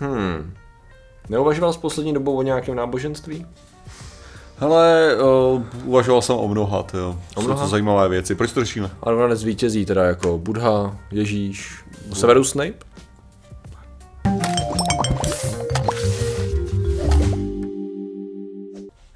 Hmm. Neuvažoval jsi poslední dobou o nějakém náboženství? Hele, uh, uvažoval jsem o mnoha, jo. O Jsou mnoha? to zajímavé věci. Proč to řešíme? A nakonec vítězí teda jako Budha, Ježíš, Severus Snape?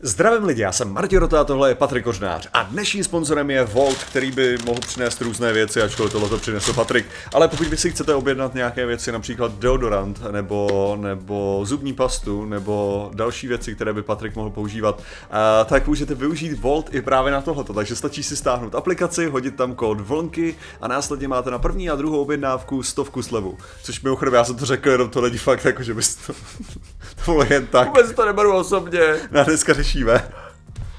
Zdravím lidi, já jsem Martin Rota a tohle je Patrik Kořnář a dnešním sponzorem je Volt, který by mohl přinést různé věci, ačkoliv tohle to přinesl Patrik. Ale pokud vy si chcete objednat nějaké věci, například deodorant, nebo, nebo zubní pastu, nebo další věci, které by Patrik mohl používat, a, tak můžete využít Volt i právě na tohleto. Takže stačí si stáhnout aplikaci, hodit tam kód vlnky a následně máte na první a druhou objednávku stovku slevu. Což mimochodem, já jsem to řekl, jenom to není fakt jako, že bys to, to bylo jen tak. Vůbec to neberu osobně. Na dneska řešíme.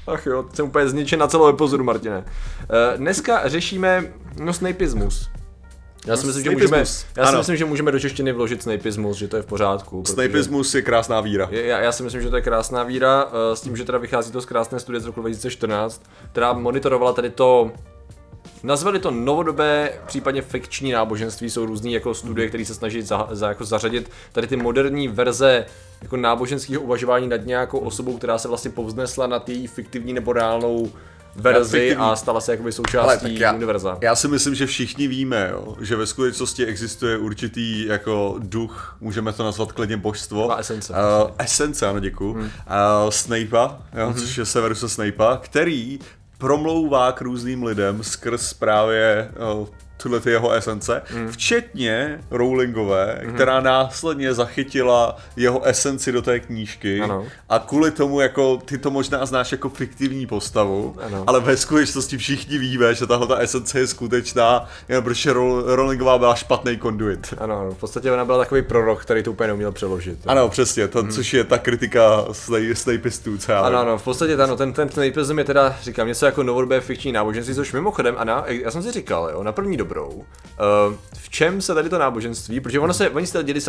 Ach jo, jsem úplně zničen na celou epizodu, Martine. Eh, Dneska řešíme no, snapismus. Já si, myslím, že můžeme, já si Ano. myslím, že můžeme do češtiny vložit snapismus, že to je v pořádku. Snapismus je krásná víra. Je- Já, já si myslím, že to je krásná víra, eh, s tím, že teda vychází to z krásné studie z roku 2014, která monitorovala tady to Nazvali to novodobé, případně fikční náboženství, jsou různý jako studie, které se snaží za, za, jako zařadit tady ty moderní verze jako náboženského uvažování nad nějakou osobou, která se vlastně povznesla nad její fiktivní nebo reálnou verzi fiktivní. a stala se jakoby Ale součástí tak já, univerza. já si myslím, že všichni víme, jo, že ve skutečnosti existuje určitý jako duch, můžeme to nazvat klidně božstvo. Taková esence. Uh, esence, ano, děkuju. Hmm. Uh, Snape'a, jo, hmm. což je Severusa Snape'a, který promlouvá k různým lidem skrz právě uh, tuhle ty jeho esence, mm. včetně Rowlingové, mm. která následně zachytila jeho esenci do té knížky Ano. a kvůli tomu jako ty to možná znáš jako fiktivní postavu, Ano. ale ve skutečnosti všichni víme, že tahle ta esence je skutečná, jen protože Row- Rowlingová byla špatný konduit. Ano, ano, v podstatě ona byla takový prorok, který to úplně neuměl přeložit. Ano, přesně, to, což je ta kritika Snap- Snapistů, co já Ano, ano, v podstatě ano, ten, ten snapism je teda, říkám, něco jako novodobé fikční náboženství, což mimochodem, Ana, já jsem si říkal, jo, na první dobrou, uh, v čem se tady to náboženství, protože ono se, oni se lidi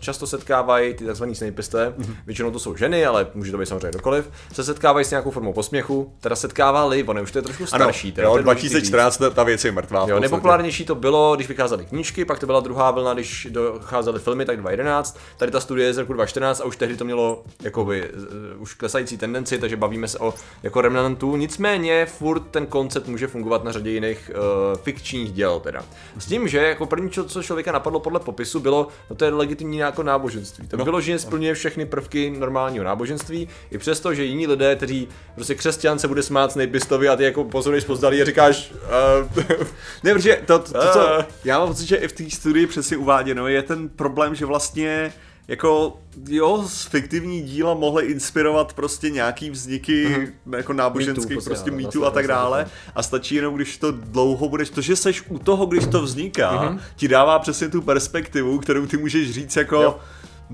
často setkávají, ty tzv. snapisté, většinou to jsou ženy, ale může to být samozřejmě kdokoliv, se setkávají s nějakou formou posměchu, teda setkávali, ono už to je trošku Ano, starší. teda, to jo, je důležitý říct. 2014 ta- ta věc je mrtvá. Jo, nejpopulárnější to bylo, když vycházely knížky, pak to byla druhá vlna, když docházely filmy, tak 2011. Tady ta studie je z roku 2014 a už tehdy to mělo jakoby uh, už klesající tendenci, takže bavíme se o jako remnantu. Nicméně furt ten koncept může fungovat na řadě jiných uh, fikčních děl teda. S tím, že jako první, čo- co člověka napadlo podle popisu, bylo, no to je legitimní jako náboženství. To no, vyloženě splňuje všechny prvky normálního náboženství, i přesto, že jiní lidé, kteří prostě křesťan se bude smát Snapistovi a ty jako pozoruješ pozdalí a říkáš, uh, Ne, protože to, to, to, co, Eh. já mám pocit, že i v té studii přesně uváděno je ten problém, že vlastně jako jo, z fiktivní díla mohly inspirovat prostě nějaký vzniky mm-hmm. jako náboženských, Mýtů, prostě mýtů a tak dále a stačí jenom, když to dlouho budeš, to, že seš u toho, když to vzniká, mm-hmm. ti dává přesně tu perspektivu, kterou ty můžeš říct jako Jo.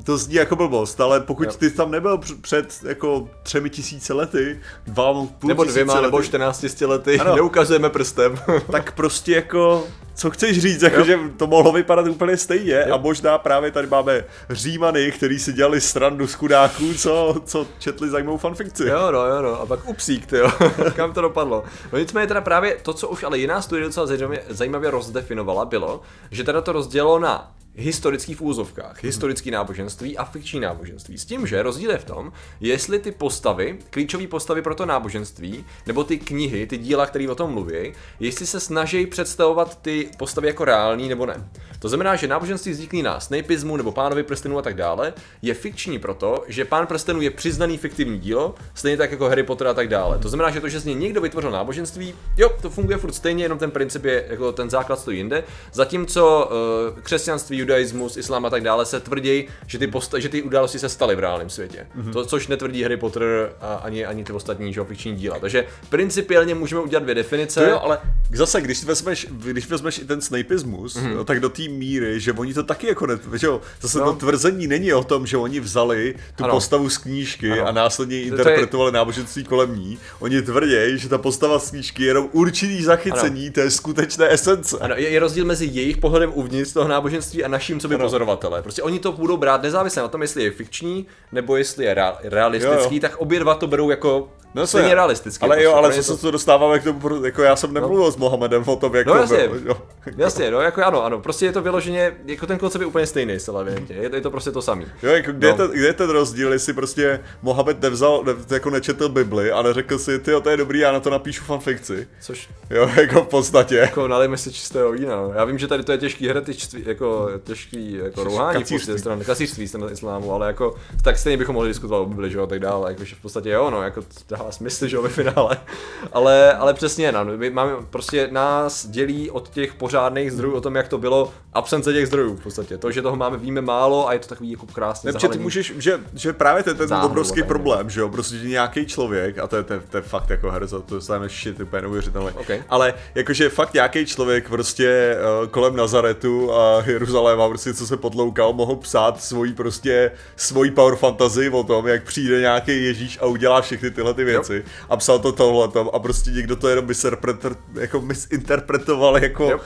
To zní jako blbost, ale pokud Jo. ty tam nebyl př- před jako třemi tisíce lety, dva a půl nebo dvěma, nebo lety, 14 lety, Ano. neukazujeme prstem. tak prostě jako, co chceš říct, jako, Jo. že to mohlo vypadat úplně stejně Jo. a možná právě tady máme Římany, kteří si dělali srandu z chudáků, co, co četli zajímavou fanfikci. jo, no, jo, no, a pak upsík, ty jo, kam to dopadlo. No nicméně teda právě to, co už ale jiná studie docela zajímavě, zajímavě rozdefinovala, bylo, že teda to rozdělilo na historický v úzovkách, historický náboženství a fikční náboženství. S tím, že rozdíl je v tom, jestli ty postavy, klíčové postavy pro to náboženství, nebo ty knihy, ty díla, které o tom mluví, jestli se snaží představovat ty postavy jako reální nebo ne. To znamená, že náboženství vzniklý na Snapeismu nebo Pánovi prstenů a tak dále je fikční proto, že Pán prstenů je přiznaný fiktivní dílo, stejně tak jako Harry Potter a tak dále. To znamená, že to, že z něj někdo vytvořil náboženství, jo, to funguje furt stejně, jenom ten princip je, jako ten základ stojí jinde. Zatímco uh, křesťanství, judaismus, islám a tak dále se tvrdí, že ty, posta- že ty události se staly v reálném světě. Mm-hmm. To, což netvrdí Harry Potter a ani, ani ty ostatní že, fikční díla. Takže principiálně můžeme udělat dvě definice. To jo, ale zase, když vezmeš, když vezmeš i ten snapismus, Mhm. mm-hmm. tak do té míry, že oni to taky jako ne, že jo, zase No. no. to tvrzení není o tom, že oni vzali tu Ano. postavu z knížky Ano. a následně to je- interpretovali náboženství kolem ní. Oni tvrdí, že ta postava z knížky je jenom určitý zachycení ano. té skutečné esence. Ano, je, je rozdíl mezi jejich pohledem uvnitř toho náboženství a naším, co by pozorovatelé. Prostě oni to budou brát nezávisle na tom, jestli je fikční, nebo jestli je rea- realistický, Jo, jo. tak obě dva to berou jako No, stejně se- realisticky. Ale prostě. jo, ale Pro ně zase to dostáváme k tomu, jako já jsem nemluvil s Mohamedem o tom, jako No jasně, byl, jo. jasně, no jako ano, ano, prostě je to vyloženě, jako ten koncept je úplně stejný, zcela evidentně, je, je to prostě to samý. Jo, jako kde, No. je ten, kde je ten rozdíl, jestli prostě Mohamed nevzal, ne, jako nečetl Bibli a neřekl si, ty to je dobrý, já na to napíšu fanfikci. Což Jo, jako v podstatě. jako nalejme si čistého vína. no. Já vím, že tady to je těžký heretičství, jako těžký jako rouhání Kacířství. té strany, kasířství strany islámu, ale jako tak stejně bychom mohli diskutovat o Bibli, že jo, a tak dále, jakože v podstatě jo, no, jako to dává smysl, že jo, ve finále. Ale, ale přesně, no, my máme, prostě nás dělí od těch pořádných zdrojů o tom, jak to bylo, absence těch zdrojů v podstatě. To, že toho máme, víme málo a je to takový jako krásně Ne, ty můžeš, že, že právě to je ten Záhadu, obrovský problém, že jo, prostě nějaký člověk, a to je, to, je, to je fakt jako herza, to je shit, úplně neuvěřitelné, Ok. ale jakože fakt nějaký člověk prostě uh, kolem Nazaretu a Jeruzaléma, prostě co se podloukal, mohl psát svoji prostě, svoji power fantasy o tom, jak přijde nějaký Ježíš a udělá všechny tyhle ty věci. A psal to tohletom a prostě někdo to jenom misinterpret, jako misinterpretoval jako, Jo.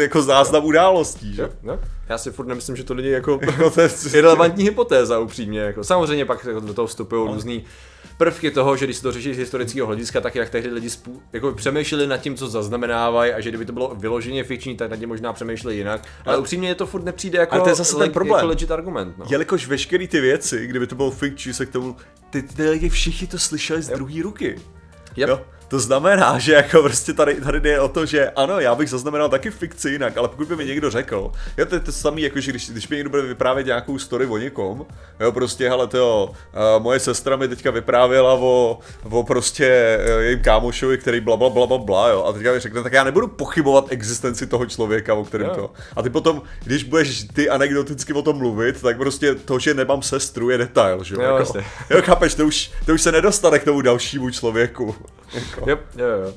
jako záznam událostí, že? Jo, no. Já si furt nemyslím, že to není jako Jako irrelevantní hypotéza upřímně. Jako. Samozřejmě pak jako do toho vstupují různý prvky toho, že když se to řeší z historického hlediska, tak jak tehdy lidi spů- jako přemýšleli nad tím, co zaznamenávají a že kdyby to bylo vyloženě fikční, tak nad tím možná přemýšleli jinak. Ale upřímně je to furt nepřijde jako, Ale to je zase ten leg- problém. jako legit argument. No. Jelikož veškeré ty věci, kdyby to bylo fikční, se k tomu, ty, ty lidi všichni to slyšeli z druhé ruky. Yep. Jo? To znamená, že jako prostě tady, tady jde o to, že ano, já bych zaznamenal taky fikci jinak, ale pokud by mi někdo řekl, jo, to je to samé, jako že když, když mi někdo bude vyprávět nějakou story o někom, jo, prostě, hele, to uh, moje sestra mi teďka vyprávěla o, o prostě uh, jejím kámošovi, který bla, bla, bla, bla, bla, jo, a teďka mi řekne, tak já nebudu pochybovat existenci toho člověka, o kterém Jo. to. A ty potom, když budeš ty anekdoticky o tom mluvit, tak prostě to, že nemám sestru, je detail, že jo, Jo, jako, jo, chápeš, to už, to už se nedostane k tomu dalšímu člověku. Jako. Jo, jo, jo.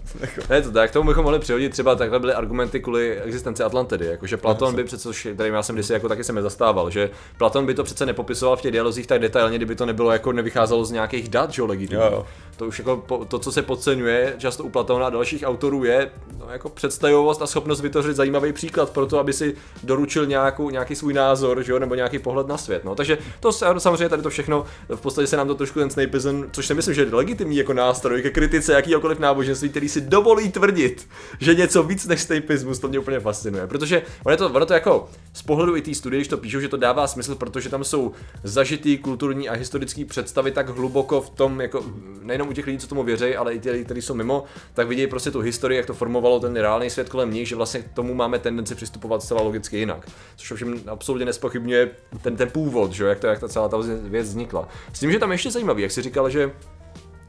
Ne, to tak, k tomu bychom mohli přihodit třeba takhle byly argumenty kvůli existenci Atlantidy, jakože Platon by přece, což tady já jsem kdysi jako taky se mi zastával, že Platon by to přece nepopisoval v těch dialozích tak detailně, kdyby to nebylo jako nevycházelo z nějakých dat, že jo, legitimní. Jo, jo. To už jako po, to, co se podceňuje často u Platona a dalších autorů je no, jako představivost a schopnost vytvořit zajímavý příklad pro to, aby si doručil nějakou, nějaký svůj názor, že jo, nebo nějaký pohled na svět. No. Takže to se- samozřejmě tady to všechno, v podstatě se nám to trošku ten snapeism, což si myslím, že je legitimní jako nástroj ke kritice jakýkoliv náboženství, který si dovolí tvrdit, že něco víc než snapeismus, to mě úplně fascinuje. Protože ono to, ono to jako z pohledu i té studie, když to píšou, že to dává smysl, protože tam jsou zažitý kulturní a historický představy tak hluboko v tom, jako nejenom u těch lidí, co tomu věří, ale i ti lidi, kteří jsou mimo, tak vidějí prostě tu historii, jak to formovalo ten reálný svět kolem nich, že vlastně k tomu máme tendenci přistupovat zcela logicky jinak. Což ovšem absolutně nespochybňuje ten, ten původ, že jak, to, jak ta celá ta věc vznikla. S tím, že tam ještě zajímavý, jak si říkal, že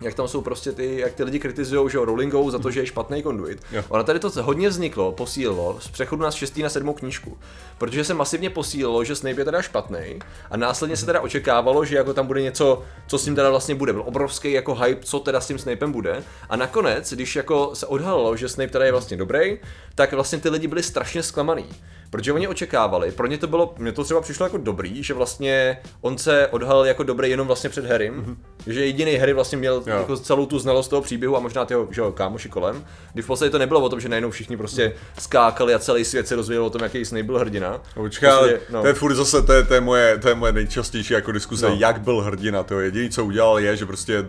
jak tam jsou prostě ty, jak ty lidi kritizují, že jo, Rowlingovou za to, že je špatný konduit. Jo. Ono tady to hodně vzniklo, posílilo z přechodu na 6. na 7. knížku. Protože se masivně posílilo, že Snape je teda špatný a následně se teda očekávalo, že jako tam bude něco, co s ním teda vlastně bude. Byl obrovský jako hype, co teda s tím Snapem bude. A nakonec, když jako se odhalilo, že Snape teda je vlastně dobrý, tak vlastně ty lidi byli strašně zklamaný. Protože oni očekávali, pro ně to bylo, mně to třeba přišlo jako dobrý, že vlastně on se odhalil jako dobrý jenom vlastně před Harrym, mm-hmm. že jediný Harry vlastně měl Jo. jako celou tu znalost toho příběhu a možná tyho že jo, kámoši kolem, kdy v podstatě to nebylo o tom, že najednou všichni prostě skákali a celý svět se rozvíjel o tom, jaký Snape byl hrdina. Počkej, ale Prostě, no. to je furt zase, to je, to je, moje, to je moje nejčastější jako diskuse, No. jak byl hrdina, to jediný, co udělal je, že prostě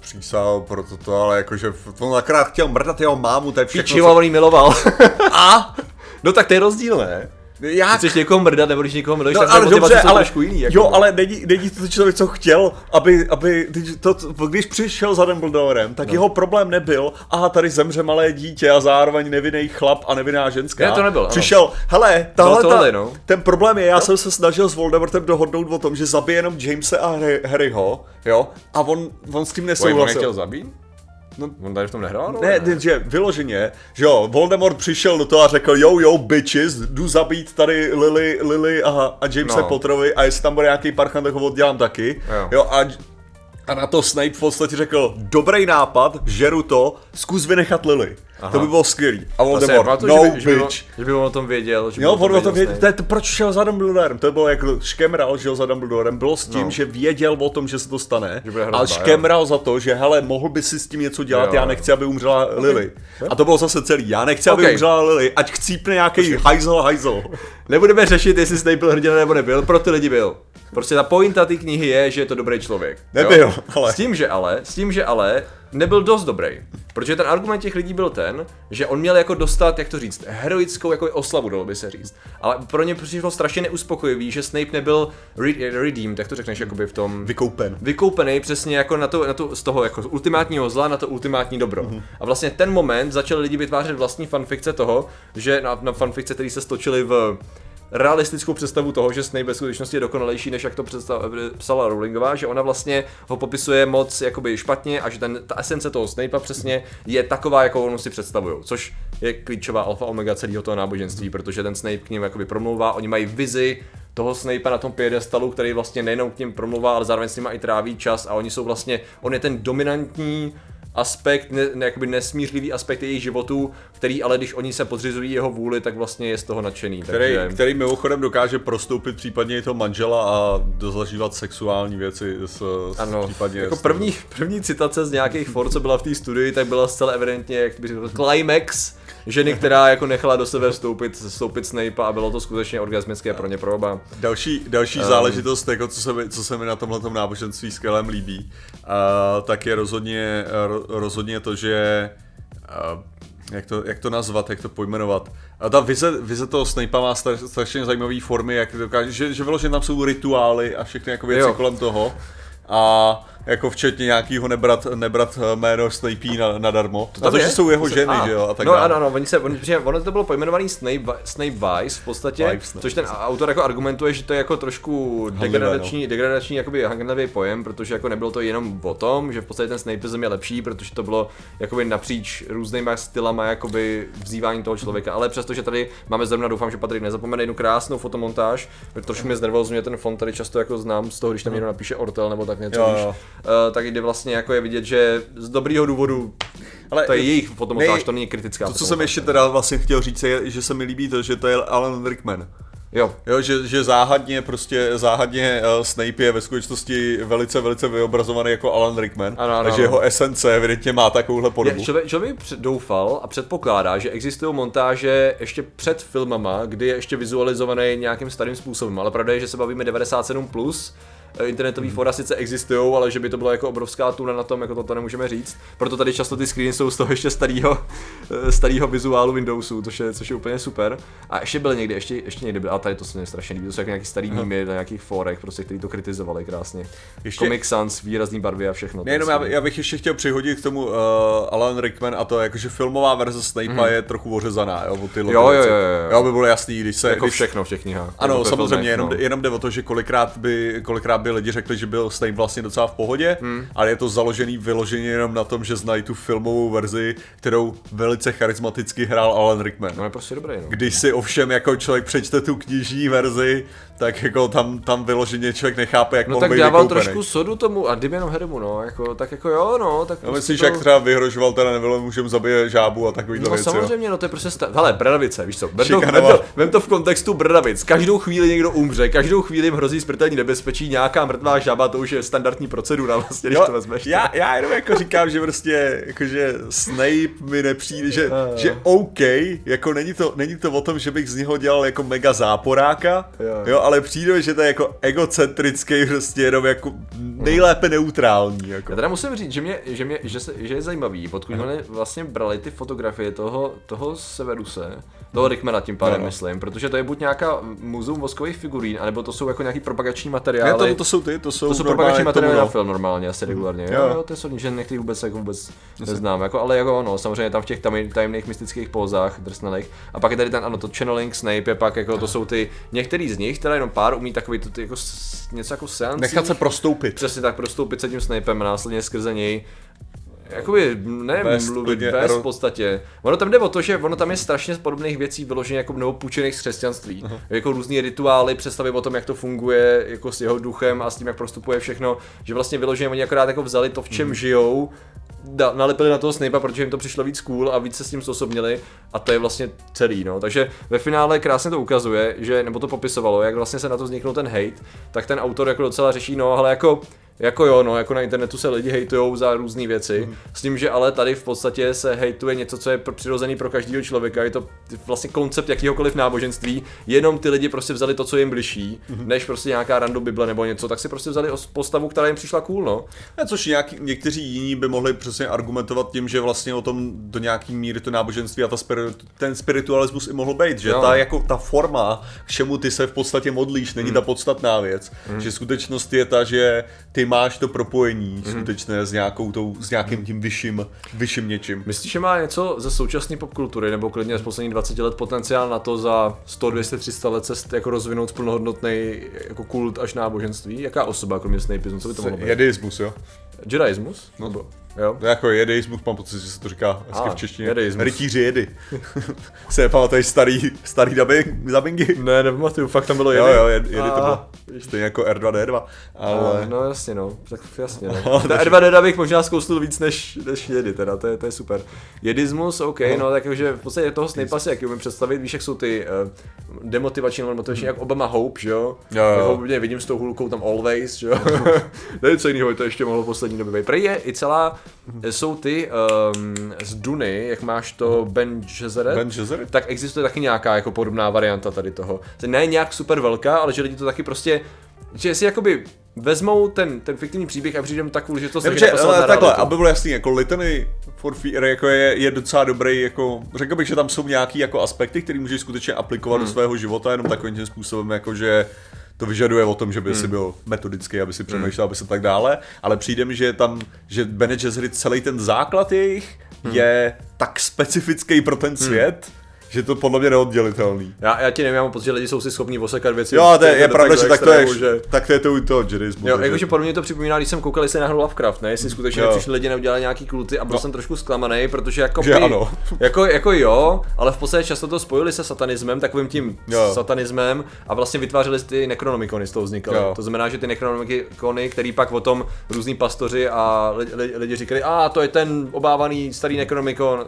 přísal pro toto, ale jakože on akorát chtěl mrdat jeho mámu, to je všechno, Pičiva, on miloval. a? No tak to je rozdíl, ne? Jak? Chceš někoho mrdat, nebo když někoho mrdeš, No, tak ale dobře, ale, trošku jiný. Jako, jo, ale není, není to člověk, co chtěl, aby, aby to, to, když přišel za Dumbledorem, tak no. jeho problém nebyl, aha, tady zemře malé dítě a zároveň nevinný chlap a nevinná ženská. Ne, to nebyl, ano. Přišel, hele, tahle, tohle, ta, no. ten problém je, já jsem se snažil s Voldemortem dohodnout o tom, že zabije jenom Jamese a Harry, Harryho, jo, a on, on s tím Oj, on nesouhlasil. nechtěl zabít? No, on tady v tom nehrál? no, Ne, ne, že vyloženě, že jo, Voldemort přišel do toho a řekl, yo, yo, bitches, jdu zabít tady Lily, Lily a, a Jamesa No. Potterovi a jestli tam bude nějaký parchant, tak ho oddělám taky. Jo. Jo, a A na to Snape v podstatě řekl, dobrý nápad, žeru to, zkus vynechat Lily. Aha. To by bylo skvělý. A Voldemort, to, no že by, že by, on, bitch. že by on o tom věděl. Že Jo, on o tom věděl to je to, proč šel za Dumbledorem, to bylo jako škemral, že jo, za Dumbledorem, bylo s tím, No. že věděl o tom, že se to stane, Že hrozba, ale škemral za to, že hele, mohl by si s tím něco dělat, Jo, já jo. nechci, aby umřela Lily. A to bylo zase celý, já nechci, aby Ok. umřela Lily, ať chcípne nějaký hajzel, hajzel. Nebudeme řešit, jestli Snape byl hrdina nebo nebyl, pro ty lidi byl. Prostě ta pointa té knihy je, že je to dobrý člověk. jo? Nebyl, ale- S tím, že ale, s tím, že ale nebyl dost dobrý. Protože ten argument těch lidí byl ten, že on měl jako dostat, jak to říct, heroickou jako oslavu, dalo by se říct. Ale pro ně přišlo strašně neuspokojivý, že Snape nebyl re- redeemed, jak to řekneš, jakoby v tom Vykoupen. vykoupený přesně jako na to, na to z toho jako z ultimátního zla na to ultimátní dobro. Mhm. Mm-hmm. A vlastně ten moment začali lidi vytvářet vlastní fanfikce toho, že na, na fanfikce, které se stočily v realistickou představu toho, že Snape ve skutečnosti je dokonalejší, než jak to představ, psala Rowlingová, že ona vlastně ho popisuje moc jakoby špatně a že ten, ta esence toho Snape'a přesně je taková, jakou on si představují, což je klíčová alfa omega celého toho náboženství, protože ten Snape k ním jakoby promlouvá, oni mají vizi toho Snape'a na tom piedestalu, který vlastně nejenom k ním promlouvá, ale zároveň s nima i tráví čas a oni jsou vlastně, on je ten dominantní aspekt, ne, ne, jakoby nesmířlivý aspekt jejich životů, který ale když oni se podřizují jeho vůli, tak vlastně je z toho nadšený. Který, takže... který mimochodem dokáže prostoupit případně i toho manžela a dozažívat sexuální věci s, s Ano, případně jako první, první citace z nějakých for, co byla v té studii, tak byla zcela evidentně, jak by řekl, climax ženy, která jako nechala do sebe vstoupit, vstoupit Snape a bylo to skutečně orgasmické pro ně pro oba. Další, další um, záležitost, jako co, se mi, co se mi na tomhle náboženství skvělém líbí, uh, tak je rozhodně, ro, rozhodně to, že uh, jak to, jak to nazvat, jak to pojmenovat. A ta vize, vize toho Snape'a má stra- strašně zajímavé formy, jak dokáže, že, že vyloženě tam jsou rituály a všechny jako věci jo. kolem toho. A jako včetně nějakýho nebrat, nebrat eh, jméno Snapey na, nadarmo. To a to, je? že jsou jeho ženy, a, že jo, a tak No dále. ano, ano, oni se, oni, ono to bylo pojmenovaný Snape, Snape Vice v podstatě, Vice, no. což ten autor jako argumentuje, že to je jako trošku degradační, degradační jakoby hangnavý pojem, protože jako nebylo to jenom o tom, že v podstatě ten Snapeism je lepší, protože to bylo jakoby napříč různýma stylama jakoby vzývání toho člověka, ale přestože tady máme zrovna, doufám, že Patrik nezapomene jednu krásnou fotomontáž, trošku mě znervozňuje ten font, tady často jako znám z toho, když tam někdo napíše Ortel nebo tak něco, Jo, jo. Tak jde vlastně jako je vidět, že z dobrého důvodu Ale to je jejich fotomontáž, nej- to není kritická To, co jsem ještě teda vlastně chtěl říct, je, že se mi líbí to, že to je Alan Rickman. Jo, Jo, že, že záhadně prostě, záhadně uh, Snape je ve skutečnosti velice, velice vyobrazovaný jako Alan Rickman. Ano, ano, takže ano. jeho esence evidentně má takovouhle podobu. je, člověk, člověk doufal a předpokládá, že existují montáže ještě před filmama, kdy je ještě vizualizovaný nějakým starým způsobem, ale pravda je, že se bavíme 97+, plus, eh, internetový Hmm. fora sice existují, ale že by to byla jako obrovská tuna na tom, jako to, to nemůžeme říct. Proto tady často ty screeny jsou z toho ještě starého, starého vizuálu Windowsu, což je, což je úplně super. A ještě byly někdy, ještě, ještě někdy byly, a tady to se mi strašně líbí, to jsou jako nějaký starý mýmy na nějakých forech, prostě, který to kritizovali krásně. Ještě-. Comic Sans, výrazný barvy a všechno. Nejenom, já, já bych ještě chtěl přihodit k tomu uh, Alan Rickman a to, jakože filmová verze Snape'a mm. je trochu ořezaná, jo, o Mhm. Jo, jo, jo, jo. jo. by bylo jasný, když se... jako když, všechno v těch knihách. Ano, jako samozřejmě, jenom, no. jenom jde o to, že kolikrát by, kolikrát by lidi řekli, že byl Snape vlastně docela v pohodě, hmm. ale je to založený vyloženě jenom na tom, že znají tu filmovou verzi, kterou velice charismaticky hrál Alan Rickman. No je prostě dobrý, no. Když si ovšem jako člověk přečte tu knižní verzi, tak jako tam, tam vyloženě člověk nechápe, jak No mohl tak dával vykoupený. trošku sodu tomu a Dibianu Hermu, no, jako, tak jako jo, no, tak No myslíš, jak třeba vyhrožoval teda Neville, můžeme zabije žábu a takovýhle No věci, jo? samozřejmě, no to je prostě, sta- hele, Brdavice, víš co, vem to, vem, to, vem to v kontextu Brdavic, každou chvíli někdo umře, každou chvíli jim hrozí smrtelní nebezpečí, nějaká mrtvá žaba, to už je standardní procedura vlastně, když Jo, to vezmeš. já, já jenom jako říkám, že prostě, jakože Snape mi nepřijde, že, že OK, jako není to, není to o tom, že bych z něho dělal jako mega záporáka, Jo. jo, ale přijde mi, že to je jako egocentrický, prostě jenom jako nejlépe neutrální, jako. Já teda musím říct, že, mě, že, mě, že, se, že je zajímavý, pokud oni vlastně brali ty fotografie toho, toho Severuse, toho Rickmana tím pádem No. myslím, protože to je buď nějaká muzeum voskových figurín, anebo to jsou jako nějaký propagační materiály. Ne, to, to jsou ty, to jsou, To jsou propagační materiály na no. film normálně, asi regulárně. Jo. Jo, jo, to je sodní, že některý vůbec, jako vůbec neznám, jako, ale jako ono, samozřejmě tam v těch tam, tajemných mystických pózách drsnelých. A pak je tady ten, ano, to channeling Snape je pak, jako to jsou ty, některý z nich, teda jenom pár umí takový to, ty, jako, něco jako seancí. Nechat se prostoupit. Přesně tak, prostoupit se tím Snapem a následně skrze něj jakoby, ne Vést mluvit, vést ero- v podstatě. Ono tam jde o to, že ono tam je strašně podobných věcí vyloženě jako nebo půjčených z křesťanství. Uh-huh. Jako různý rituály, představy o tom, jak to funguje, jako s jeho duchem a s tím, jak prostupuje všechno, že vlastně vyloženě oni akorát jako vzali to, v čem uh-huh. žijou, da, nalepili na toho Snape'a, protože jim to přišlo víc cool a víc se s tím zosobnili a to je vlastně celý, no. Takže ve finále krásně to ukazuje, že, nebo to popisovalo, jak vlastně se na to vzniknul ten hate, tak ten autor jako docela řeší, no ale jako jako jo, no, jako na internetu se lidi hejtujou za různé věci, mm. s tím, že ale tady v podstatě se hejtuje něco, co je přirozený pro každého člověka, je to vlastně koncept jakýhokoliv náboženství, jenom ty lidi prostě vzali to, co jim bližší, mm. než prostě nějaká random bible nebo něco, tak si prostě vzali os- postavu, která jim přišla cool, no. A což nějaký, někteří jiní by mohli přesně argumentovat tím, že vlastně o tom do nějaký míry to náboženství a ta spiri- ten spiritualismus i mohl být, že Jo. ta, jako ta forma, k čemu ty se v podstatě modlíš, není ta podstatná věc. Že skutečnost je ta, že ty máš to propojení skutečné s, nějakou tou, s nějakým tím vyšším, vyšším něčím. Myslíš, že má něco ze současné popkultury, nebo klidně z posledních 20 let potenciál na to za 100, 200, 300 let se jako rozvinout plnohodnotný jako kult až náboženství? Jaká osoba, kromě Snapeismu, co by to mohlo být? Jedeismus, jo? Jediismus? No. Nebo, jo? To je jako jedeismus, mám pocit, že se to říká hezky A, v češtině. jedeismus. Rytíři jedy. se nepamatuješ starý, starý dubbing, dubbingy? Ne, nepamatuju, fakt tam bylo Jo, jedy. jo, jedy, jedy to A, bylo. Stejně jako R2D2, ale... Ale... No jasně no, tak jasně no. Ta R2D bych možná zkousnul víc než, než jedy teda, to je, to je super. Jedismus, OK, no, tak takže v podstatě toho Snape'a si jaký umím představit, víš jak jsou ty uh, demotivační nebo motivační, jak Obama Hope, že jo? Hmm. Jo, jo. Jako mě vidím s tou hulkou tam Always, že jo? Nevím, co jiného to ještě mohlo v poslední době být. Prej je i celá, jsou ty um, z Duny, jak máš to Ben Gesserit, Ben Gesserit? tak existuje taky nějaká jako podobná varianta tady toho. Ne nějak super velká, ale že lidi to taky prostě, že si jakoby vezmou ten, ten fiktivní příběh a přijdem takovou, že to se Takže, ale takhle, aby bylo jasný, jako Litany for Fear jako je, je docela dobrý, jako, řekl bych, že tam jsou nějaký jako aspekty, které můžeš skutečně aplikovat Hmm. do svého života, jenom takovým tím způsobem, jako že to vyžaduje o tom, že by Hmm. si byl metodický, aby si přemýšlel, aby se tak dále, ale přijde mi, že tam, že Bene Gesserit celý ten základ jejich Hmm. je tak specifický pro ten svět, že to podle mě neoddělitelný. Já, já ti nevím, já mám pocit, že lidi jsou si schopni osekat věci. Jo, to je, je pravda, že tak to je, že... tak to je to u toho Jedismu. Jo, jakože podle mě to připomíná, když jsem koukal, jestli náhodou Lovecraft, ne? Jestli skutečně Jo. přišli lidi neudělali nějaký kulty a byl No. jsem trošku zklamaný, protože jako Že by- ano. jako, jako jo, ale v podstatě často to spojili se satanismem, takovým tím Jo. satanismem a vlastně vytvářeli ty nekronomikony z toho vznikaly. Jo. To znamená, že ty nekronomikony, který pak o tom různí pastoři a li, li, lidi říkali, a to je ten obávaný starý nekronomikon,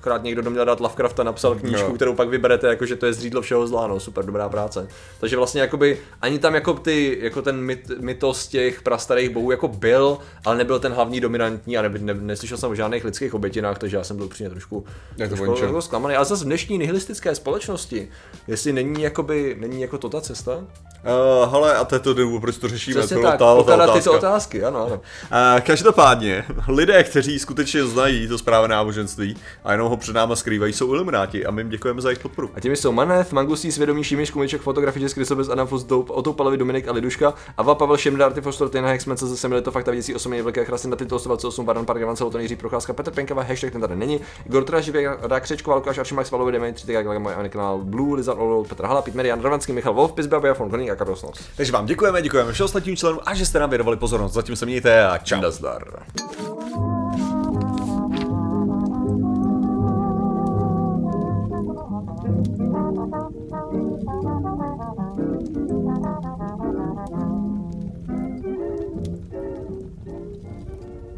akorát někdo do měl dát Lovecrafta, napsal knížku, Jo. kterou pak vyberete, jako že to je zřídlo všeho zla, no, super, dobrá práce. Takže vlastně jakoby ani tam jako ty, jako ten myt, mytos těch prastarých bohů jako byl, ale nebyl ten hlavní dominantní a ne, ne, neslyšel jsem o žádných lidských obětinách, takže já jsem byl upřímně trošku, Je to trošku jako zklamaný. Ale zase v dnešní nihilistické společnosti, jestli není jakoby, není jako to ta cesta, Uh, hele, a to je to důvod, proč to řešíme, přesně to tak, ta, ta tyto otázka. otázky, ano, ano. Uh, každopádně, lidé, kteří skutečně znají to správné náboženství a jenom ho před náma skrývají, jsou ilumináti a my jim děkujeme za jejich podporu. A těmi jsou Maneth, Mangusí, Svědomí, Šimiš, Kumiček, Fotografie, Krysobes, Anafus, Doup, Oto Palovi, Dominik a Liduška, Ava, Pavel, Šimda, Arty, Fostor, Tyna, Hexman, se zase to fakta věcí, osobně velké krasy na tyto 128, Baran, Park, Gavan, Celoton, Jiří Procházka, Petr Penkava, hashtag ten tady není, Igor Tra, Živě, Rák, Křečko, Lukáš, Aršimak, Svalovi, Demi, 3 TK, můj kanál Blue, Lizard, Olol, Petr Hala, Pitmer, Jan Ravanský, Michal Wolf, Pizba, Biafon, Koník a Karol Snos. Takže vám děkujeme, děkujeme všem ostatním členům a že jste nám věnovali pozornost. Zatím se mějte a čau. Nazdar.